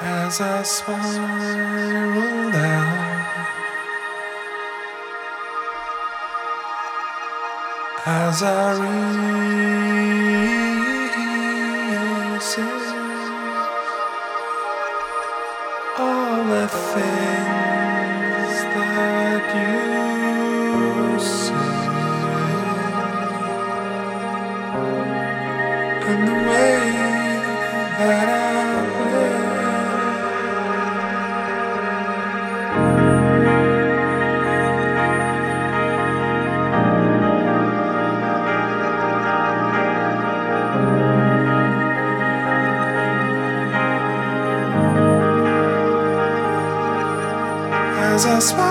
as I spiral down. As I reach. as I spiral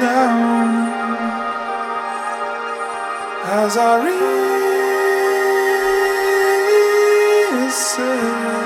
down, as I reset.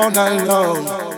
All night long.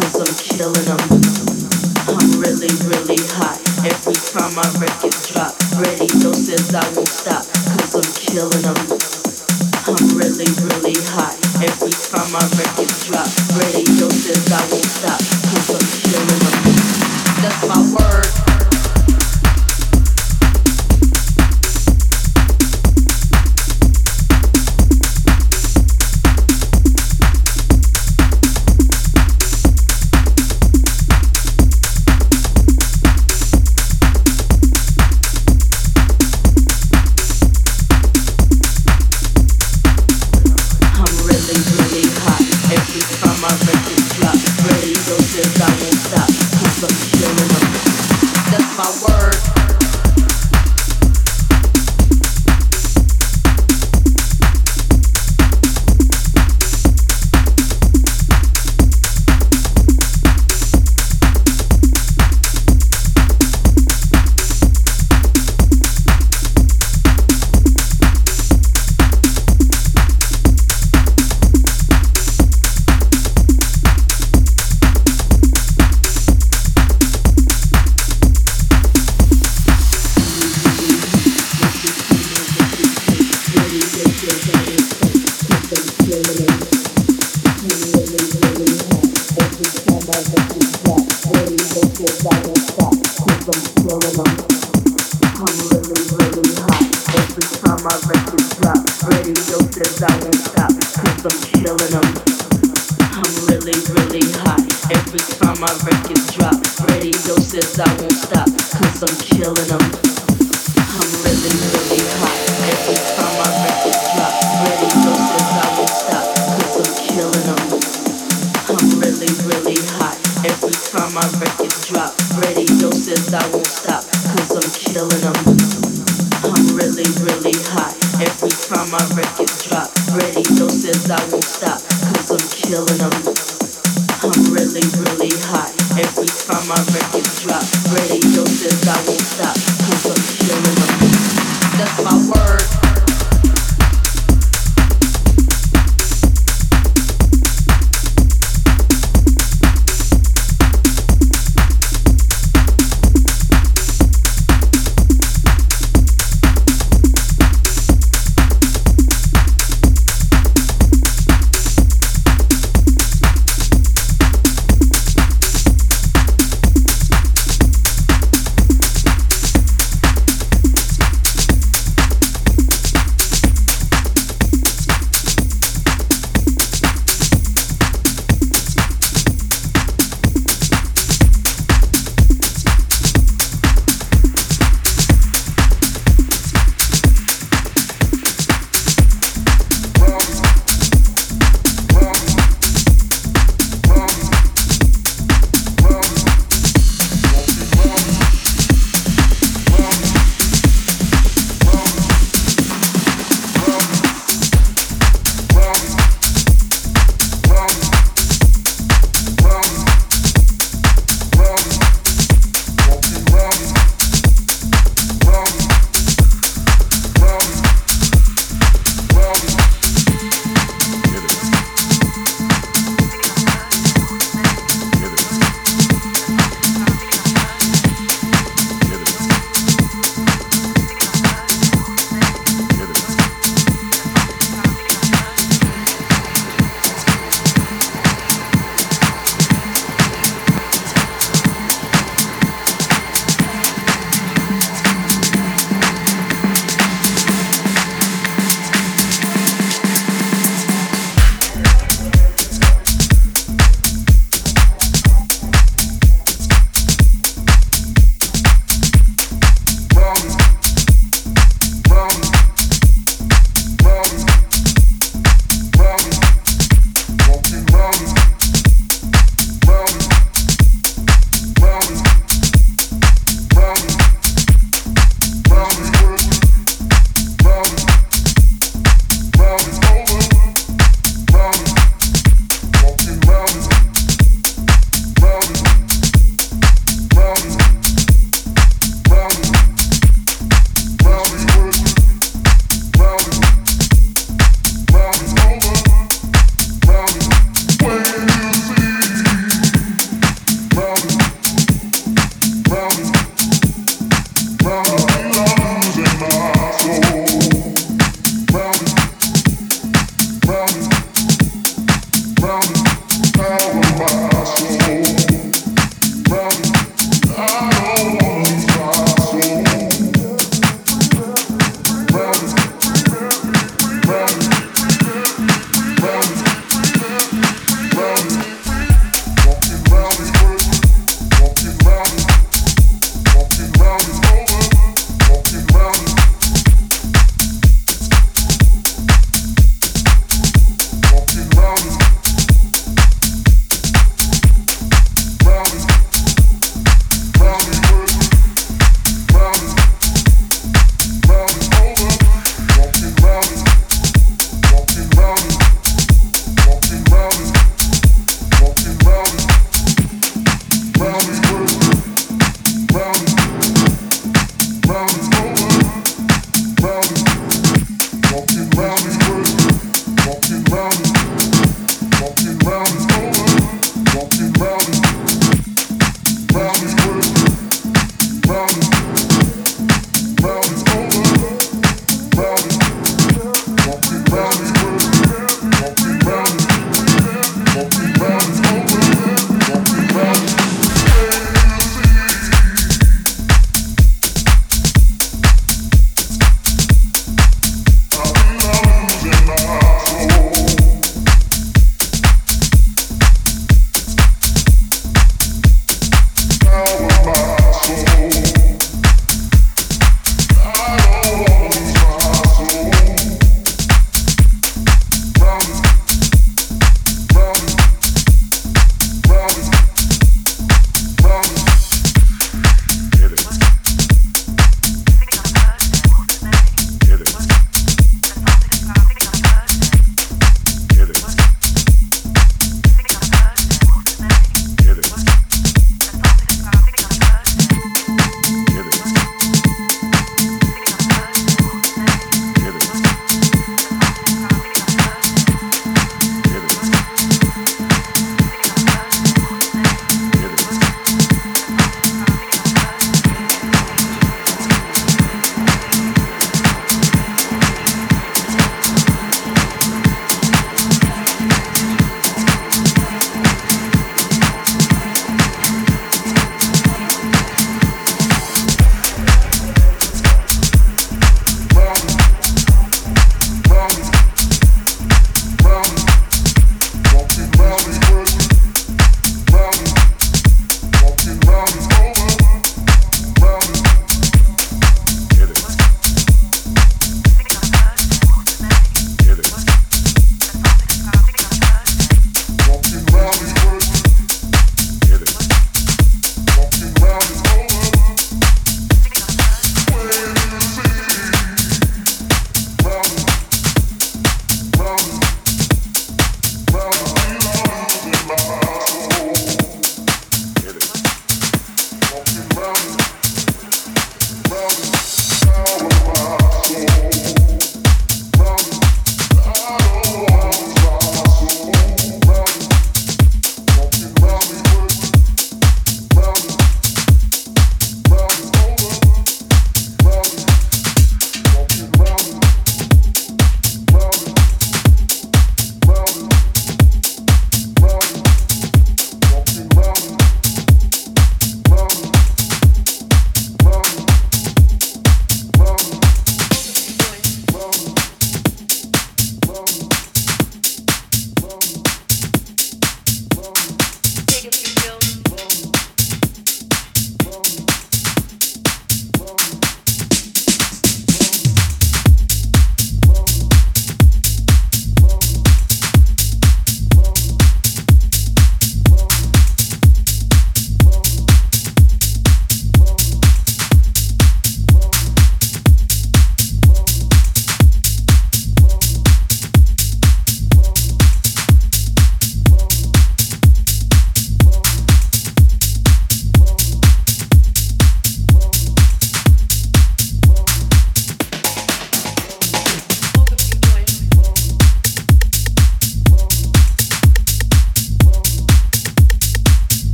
cause I'm killing them. I'm really, really hot. Every time my record drop, ready doses, I won't stop, cause I'm killing them. I'm really, really hot. Every time my record drop, ready doses, I won't stop, cause I'm killing them. That's my word.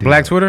Black Twitter.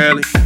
Yeah.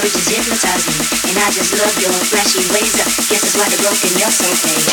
Just hypnotize me, and I just love your flashy ways. Guess that's why they're broken, you're so fake.